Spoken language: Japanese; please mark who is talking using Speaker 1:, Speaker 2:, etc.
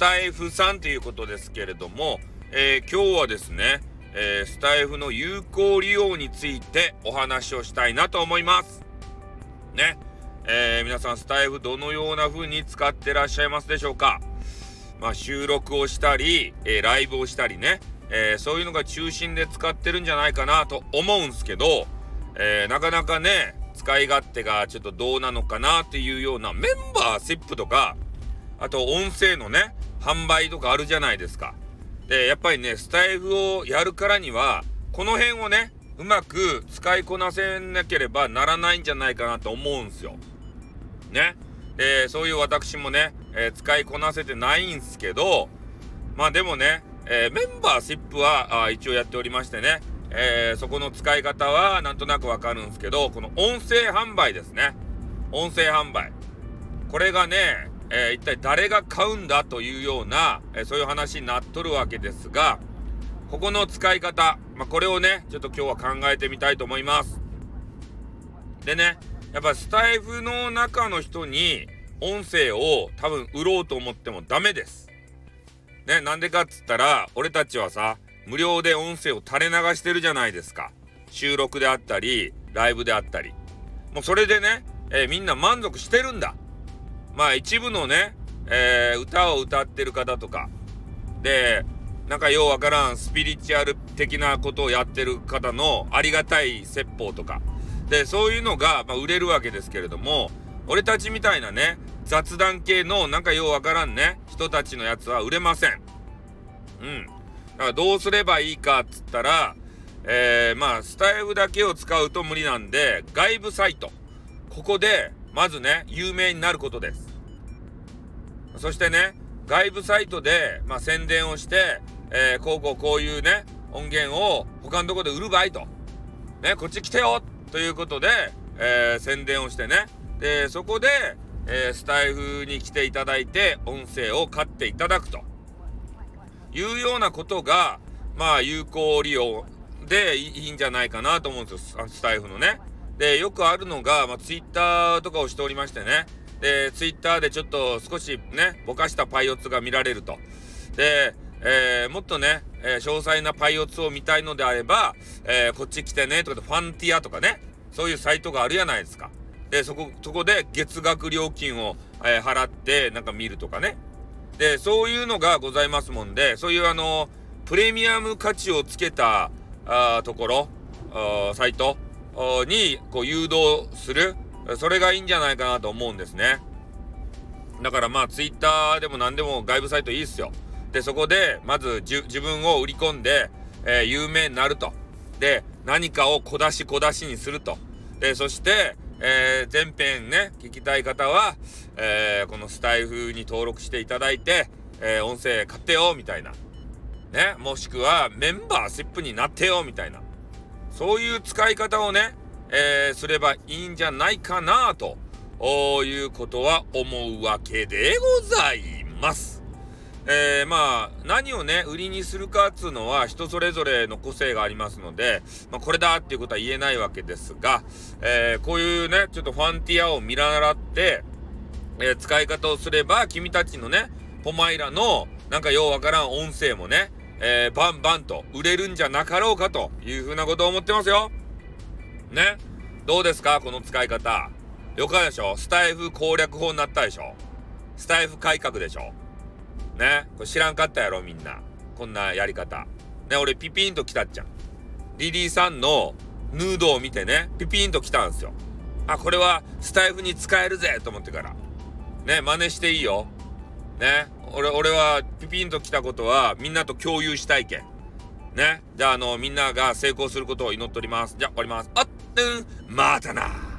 Speaker 1: タイフさんということですけれども、えー、今日はですね、えー、スタイフの有効利用についてお話をしたいなと思います。ね。えー、皆さんスタイフどのような風に使ってらっしゃいますでしょうかまあ、収録をしたり、えライブをしたりね、えそういうのが中心で使ってるんじゃないかなと思うんすけど、えなかなかね、使い勝手がちょっとどうなのかなっていうようなメンバーシップとか、あと音声のね、販売とかあるじゃないですか。で、やっぱりね、スタイフをやるからには、この辺をね、うまく使いこなせなければならないんじゃないかなと思うんすよ。ね。えそういう私もね、えー、使いこなせてないんすけど、まあでもね、えー、メンバーシップはあ一応やっておりましてね、えー、そこの使い方はなんとなくわかるんすけど、この音声販売ですね。音声販売。これがね、えー、一体誰が買うんだというような、えー、そういう話になっとるわけですが、ここの使い方、まあ、これをね、ちょっと今日は考えてみたいと思います。でね、やっぱスタイフの中の人に音声を多分売ろうと思ってもダメです。ね、なんでかっつったら、俺たちはさ、無料で音声を垂れ流してるじゃないですか。収録であったり、ライブであったり。もうそれでね、えー、みんな満足してるんだ。まあ一部のね、えー、歌を歌ってる方とか、で、なんかようわからんスピリチュアル的なことをやってる方のありがたい説法とか。で、そういうのが、まあ、売れるわけですけれども、俺たちみたいなね、雑談系のなんかようわからんね、人たちのやつは売れません。うん。だからどうすればいいかっつったら、えー、まあ、スタイフだけを使うと無理なんで、外部サイト。ここで、まずね、有名になることです。そしてね、外部サイトで、まあ、宣伝をして、えー、こうこうこういうね、音源を他のとこで売る場合と。ね、こっち来てよということで、えー、宣伝をしてね。で、そこで、えー、スタイフに来ていただいて、音声を買っていただくと。いうようなことが、まあ、有効利用でいいんじゃないかなと思うんですよ、スタイフのね。で、よくあるのが、まあ、ツイッターとかをしておりましてね。で、ツイッターでちょっと少しね、ぼかしたパイオツが見られると。で、えー、もっとね、えー、詳細なパイオツを見たいのであれば、えー、こっち来てね、とかで、ファンティアとかね、そういうサイトがあるじゃないですか。で、そこ、そこで月額料金を、え払って、なんか見るとかね。で、そういうのがございますもんで、そういうあの、プレミアム価値をつけた、あところ、サイトに、こう、誘導する。それがいいんじゃないかなと思うんですね。だからまあ、ツイッターでも何でも外部サイトいいっすよ。で、そこで、まず自分を売り込んで、えー、有名になると。で、何かを小出し小出しにすると。で、そして、えー、前編ね、聞きたい方は、えー、このスタイフに登録していただいて、えー、音声買ってよ、みたいな。ね、もしくはメンバーシップになってよ、みたいな。そういう使い方をね、えー、すればいいんじゃないかな、ということは思うわけでございます。えー、まあ、何をね、売りにするかっつうのは人それぞれの個性がありますので、まあ、これだっていうことは言えないわけですが、えー、こういうね、ちょっとファンティアを見習って、え、使い方をすれば、君たちのね、ポマイラの、なんかようわからん音声もね、えー、バンバンと売れるんじゃなかろうかというふうなことを思ってますよ。ね？どうですか？この使い方。よかでしょ？スタイフ攻略法になったでしょ？スタイフ改革でしょ？ね？これ知らんかったやろ、みんな。こんなやり方。ね、俺ピピンと来たっちゃん。リリーさんのヌードを見てね、ピピンと来たんですよ。あ、これはスタイフに使えるぜと思ってから。ね、真似していいよ。ね。俺、俺はピピンと来たことはみんなと共有したいけん。ね。じゃあ、あの、みんなが成功することを祈っております。じゃあ、終わります。あっ、うん、またな。